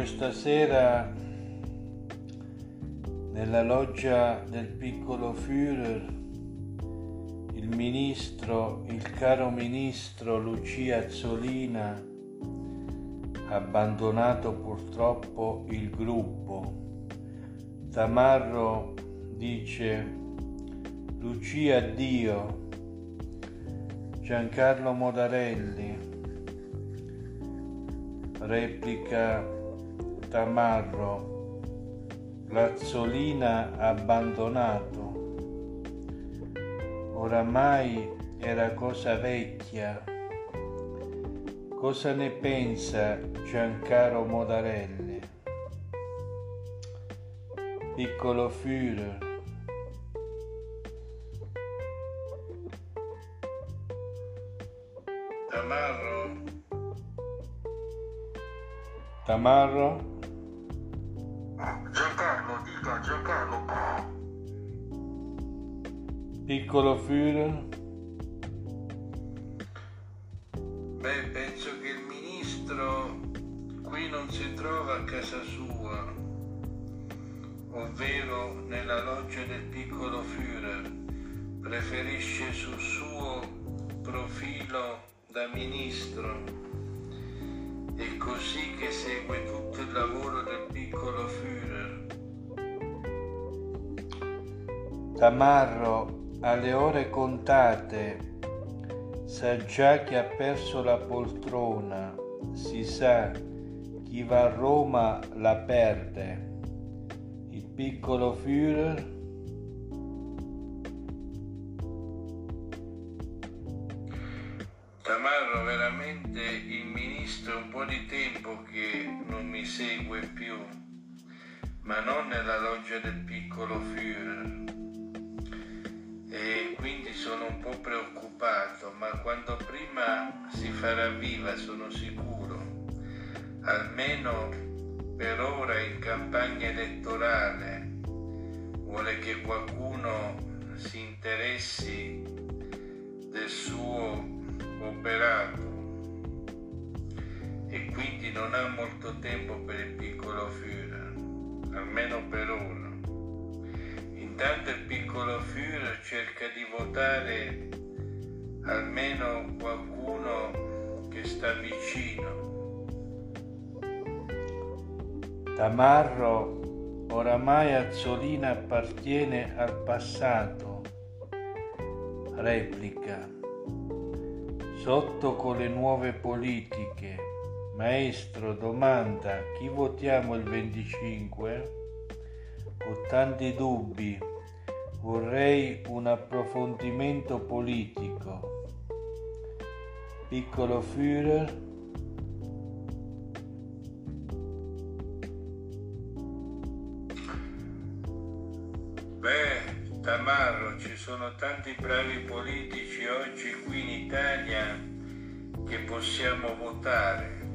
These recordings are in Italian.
Questa sera nella loggia del piccolo Führer il ministro, il caro ministro Lucia Azzolina abbandonato purtroppo il gruppo. Tamarro dice Lucia addio, Giancarlo Modarelli replica Tamarro, Lazzolina abbandonato. Oramai era cosa vecchia. Cosa ne pensa Giancaro Modarelli? Piccolo Führer. Tamarro Tamarro? Giancarlo, dica Giancarlo. Piccolo Führer? Beh, penso che il ministro qui non si trova a casa sua, ovvero nella loggia del piccolo Führer. Preferisce sul suo profilo da ministro che segue tutto il lavoro del piccolo Führer. Tamarro, alle ore contate, sa già che ha perso la poltrona, si sa, chi va a Roma la perde. Il piccolo Führer Tamarro, veramente il ministro è un po' di tempo che non mi segue più, ma non nella loggia del piccolo Führer. E quindi sono un po' preoccupato, ma quando prima si farà viva sono sicuro, almeno per ora in campagna elettorale, vuole che qualcuno si interessi del suo non ha molto tempo per il piccolo Führer, almeno per ora. Intanto il piccolo Führer cerca di votare almeno qualcuno che sta vicino. Tamarro, oramai Azzolina appartiene al passato. Replica sotto con le nuove politiche. Maestro domanda chi votiamo il 25? Ho tanti dubbi, vorrei un approfondimento politico. Piccolo Führer? Beh, Tamarro, ci sono tanti bravi politici oggi qui in Italia che possiamo votare.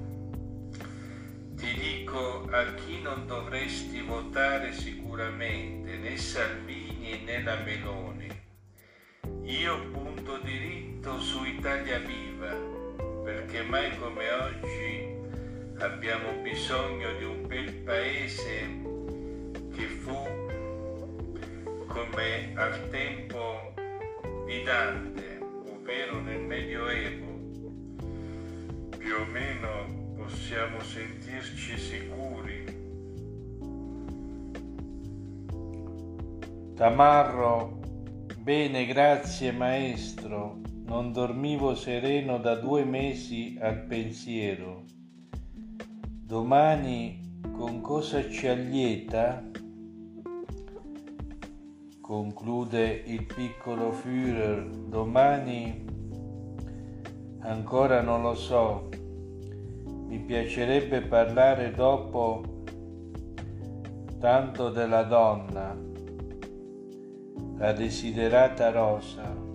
Dico a chi non dovresti votare sicuramente, né Salvini né la Meloni. Io punto diritto su Italia Viva, perché mai come oggi abbiamo bisogno di un bel paese che fu come al tempo di Dante, ovvero nel Medioevo. Più o meno possiamo sentirci sicuri. Tamarro, bene, grazie maestro. Non dormivo sereno da due mesi al pensiero. Domani con cosa ci allieta? conclude il piccolo Führer, domani ancora non lo so, mi piacerebbe parlare dopo tanto della donna, la desiderata rosa.